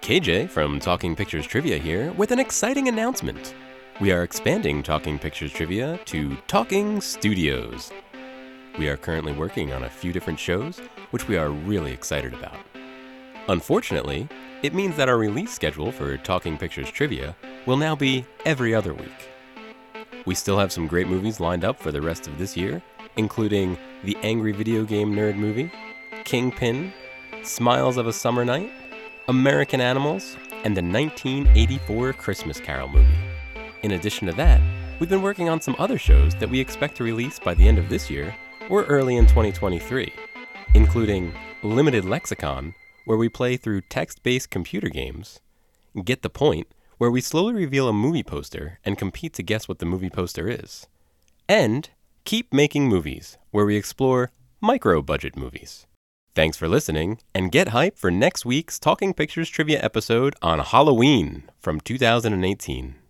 KJ from Talking Pictures Trivia here with an exciting announcement. We are expanding Talking Pictures Trivia to Talking Studios. We are currently working on a few different shows, which we are really excited about. Unfortunately, it means that our release schedule for Talking Pictures Trivia will now be every other week. We still have some great movies lined up for the rest of this year, including The Angry Video Game Nerd Movie, Kingpin, Smiles of a Summer Night, American Animals, and the 1984 Christmas Carol movie. In addition to that, we've been working on some other shows that we expect to release by the end of this year or early in 2023, including Limited Lexicon, where we play through text based computer games, Get the Point, where we slowly reveal a movie poster and compete to guess what the movie poster is, and Keep Making Movies, where we explore micro budget movies. Thanks for listening, and get hype for next week's Talking Pictures trivia episode on Halloween from 2018.